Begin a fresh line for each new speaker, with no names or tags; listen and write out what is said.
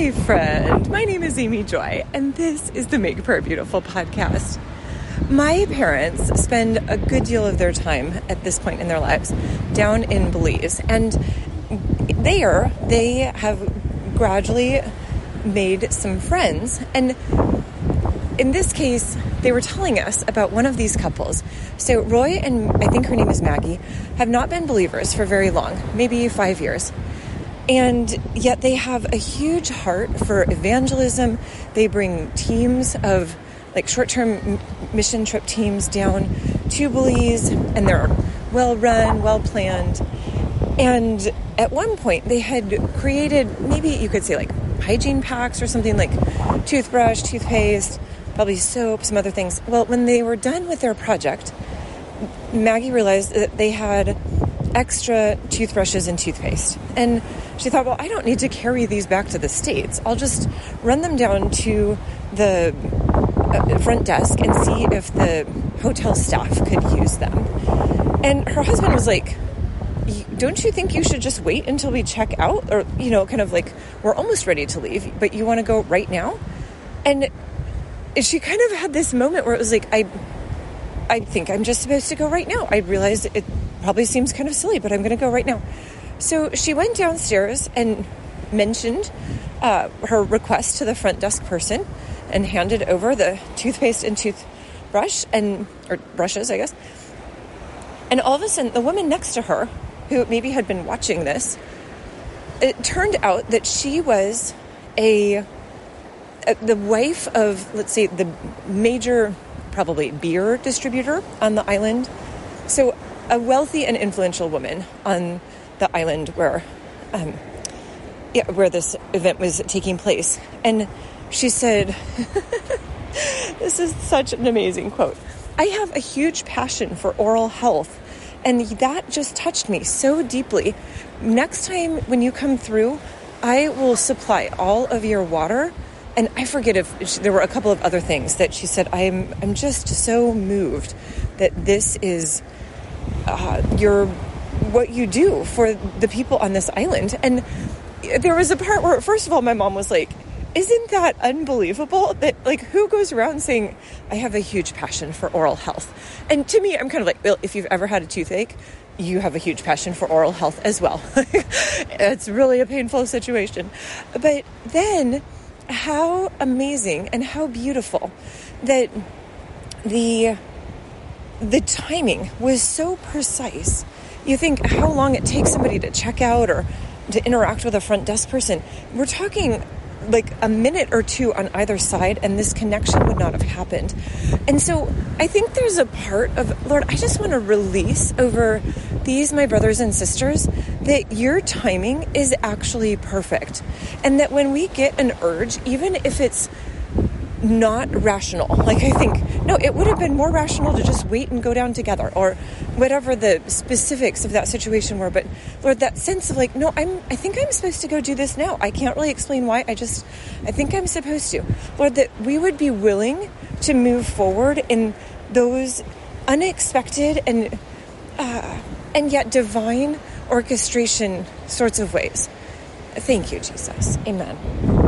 Hi, friend. My name is Amy Joy, and this is the Make Prayer Beautiful podcast. My parents spend a good deal of their time at this point in their lives down in Belize, and there they have gradually made some friends. And in this case, they were telling us about one of these couples. So, Roy and I think her name is Maggie have not been believers for very long, maybe five years. And yet they have a huge heart for evangelism. They bring teams of like short term mission trip teams down to Belize, and they're well run, well planned. And at one point, they had created maybe you could say like hygiene packs or something like toothbrush, toothpaste, probably soap, some other things. Well, when they were done with their project, Maggie realized that they had extra toothbrushes and toothpaste. And she thought, well, I don't need to carry these back to the States. I'll just run them down to the uh, front desk and see if the hotel staff could use them. And her husband was like, don't you think you should just wait until we check out? Or, you know, kind of like, we're almost ready to leave, but you want to go right now? And she kind of had this moment where it was like, I, I think I'm just supposed to go right now. I realized it probably seems kind of silly, but I'm going to go right now. So she went downstairs and mentioned uh, her request to the front desk person and handed over the toothpaste and toothbrush and or brushes, I guess. And all of a sudden, the woman next to her, who maybe had been watching this, it turned out that she was a, a the wife of, let's say, the major, probably beer distributor on the island. So, a wealthy and influential woman on the island where, um, yeah, where this event was taking place, and she said, This is such an amazing quote. I have a huge passion for oral health, and that just touched me so deeply. Next time when you come through, I will supply all of your water. And I forget if there were a couple of other things that she said. I'm I'm just so moved that this is uh, your what you do for the people on this island. And there was a part where, first of all, my mom was like, isn't that unbelievable that like who goes around saying i have a huge passion for oral health and to me i'm kind of like well if you've ever had a toothache you have a huge passion for oral health as well. It's really a painful situation. But then how amazing and how beautiful that the the timing was so precise you think how long it takes somebody to check out or to interact with a front desk person we're talking like a minute or two on either side and this connection would not have happened. And so I think there's a part of, Lord, I just want to release over these, my brothers and sisters, that your timing is actually perfect. And that when we get an urge, even if it's not rational. Like I think, no, it would have been more rational to just wait and go down together or whatever the specifics of that situation were. But Lord, that sense of like, no, I'm, I think I'm supposed to go do this now. I can't really explain why. I just, I think I'm supposed to. Lord, that we would be willing to move forward in those unexpected and, uh, and yet divine orchestration sorts of ways. Thank you, Jesus. Amen.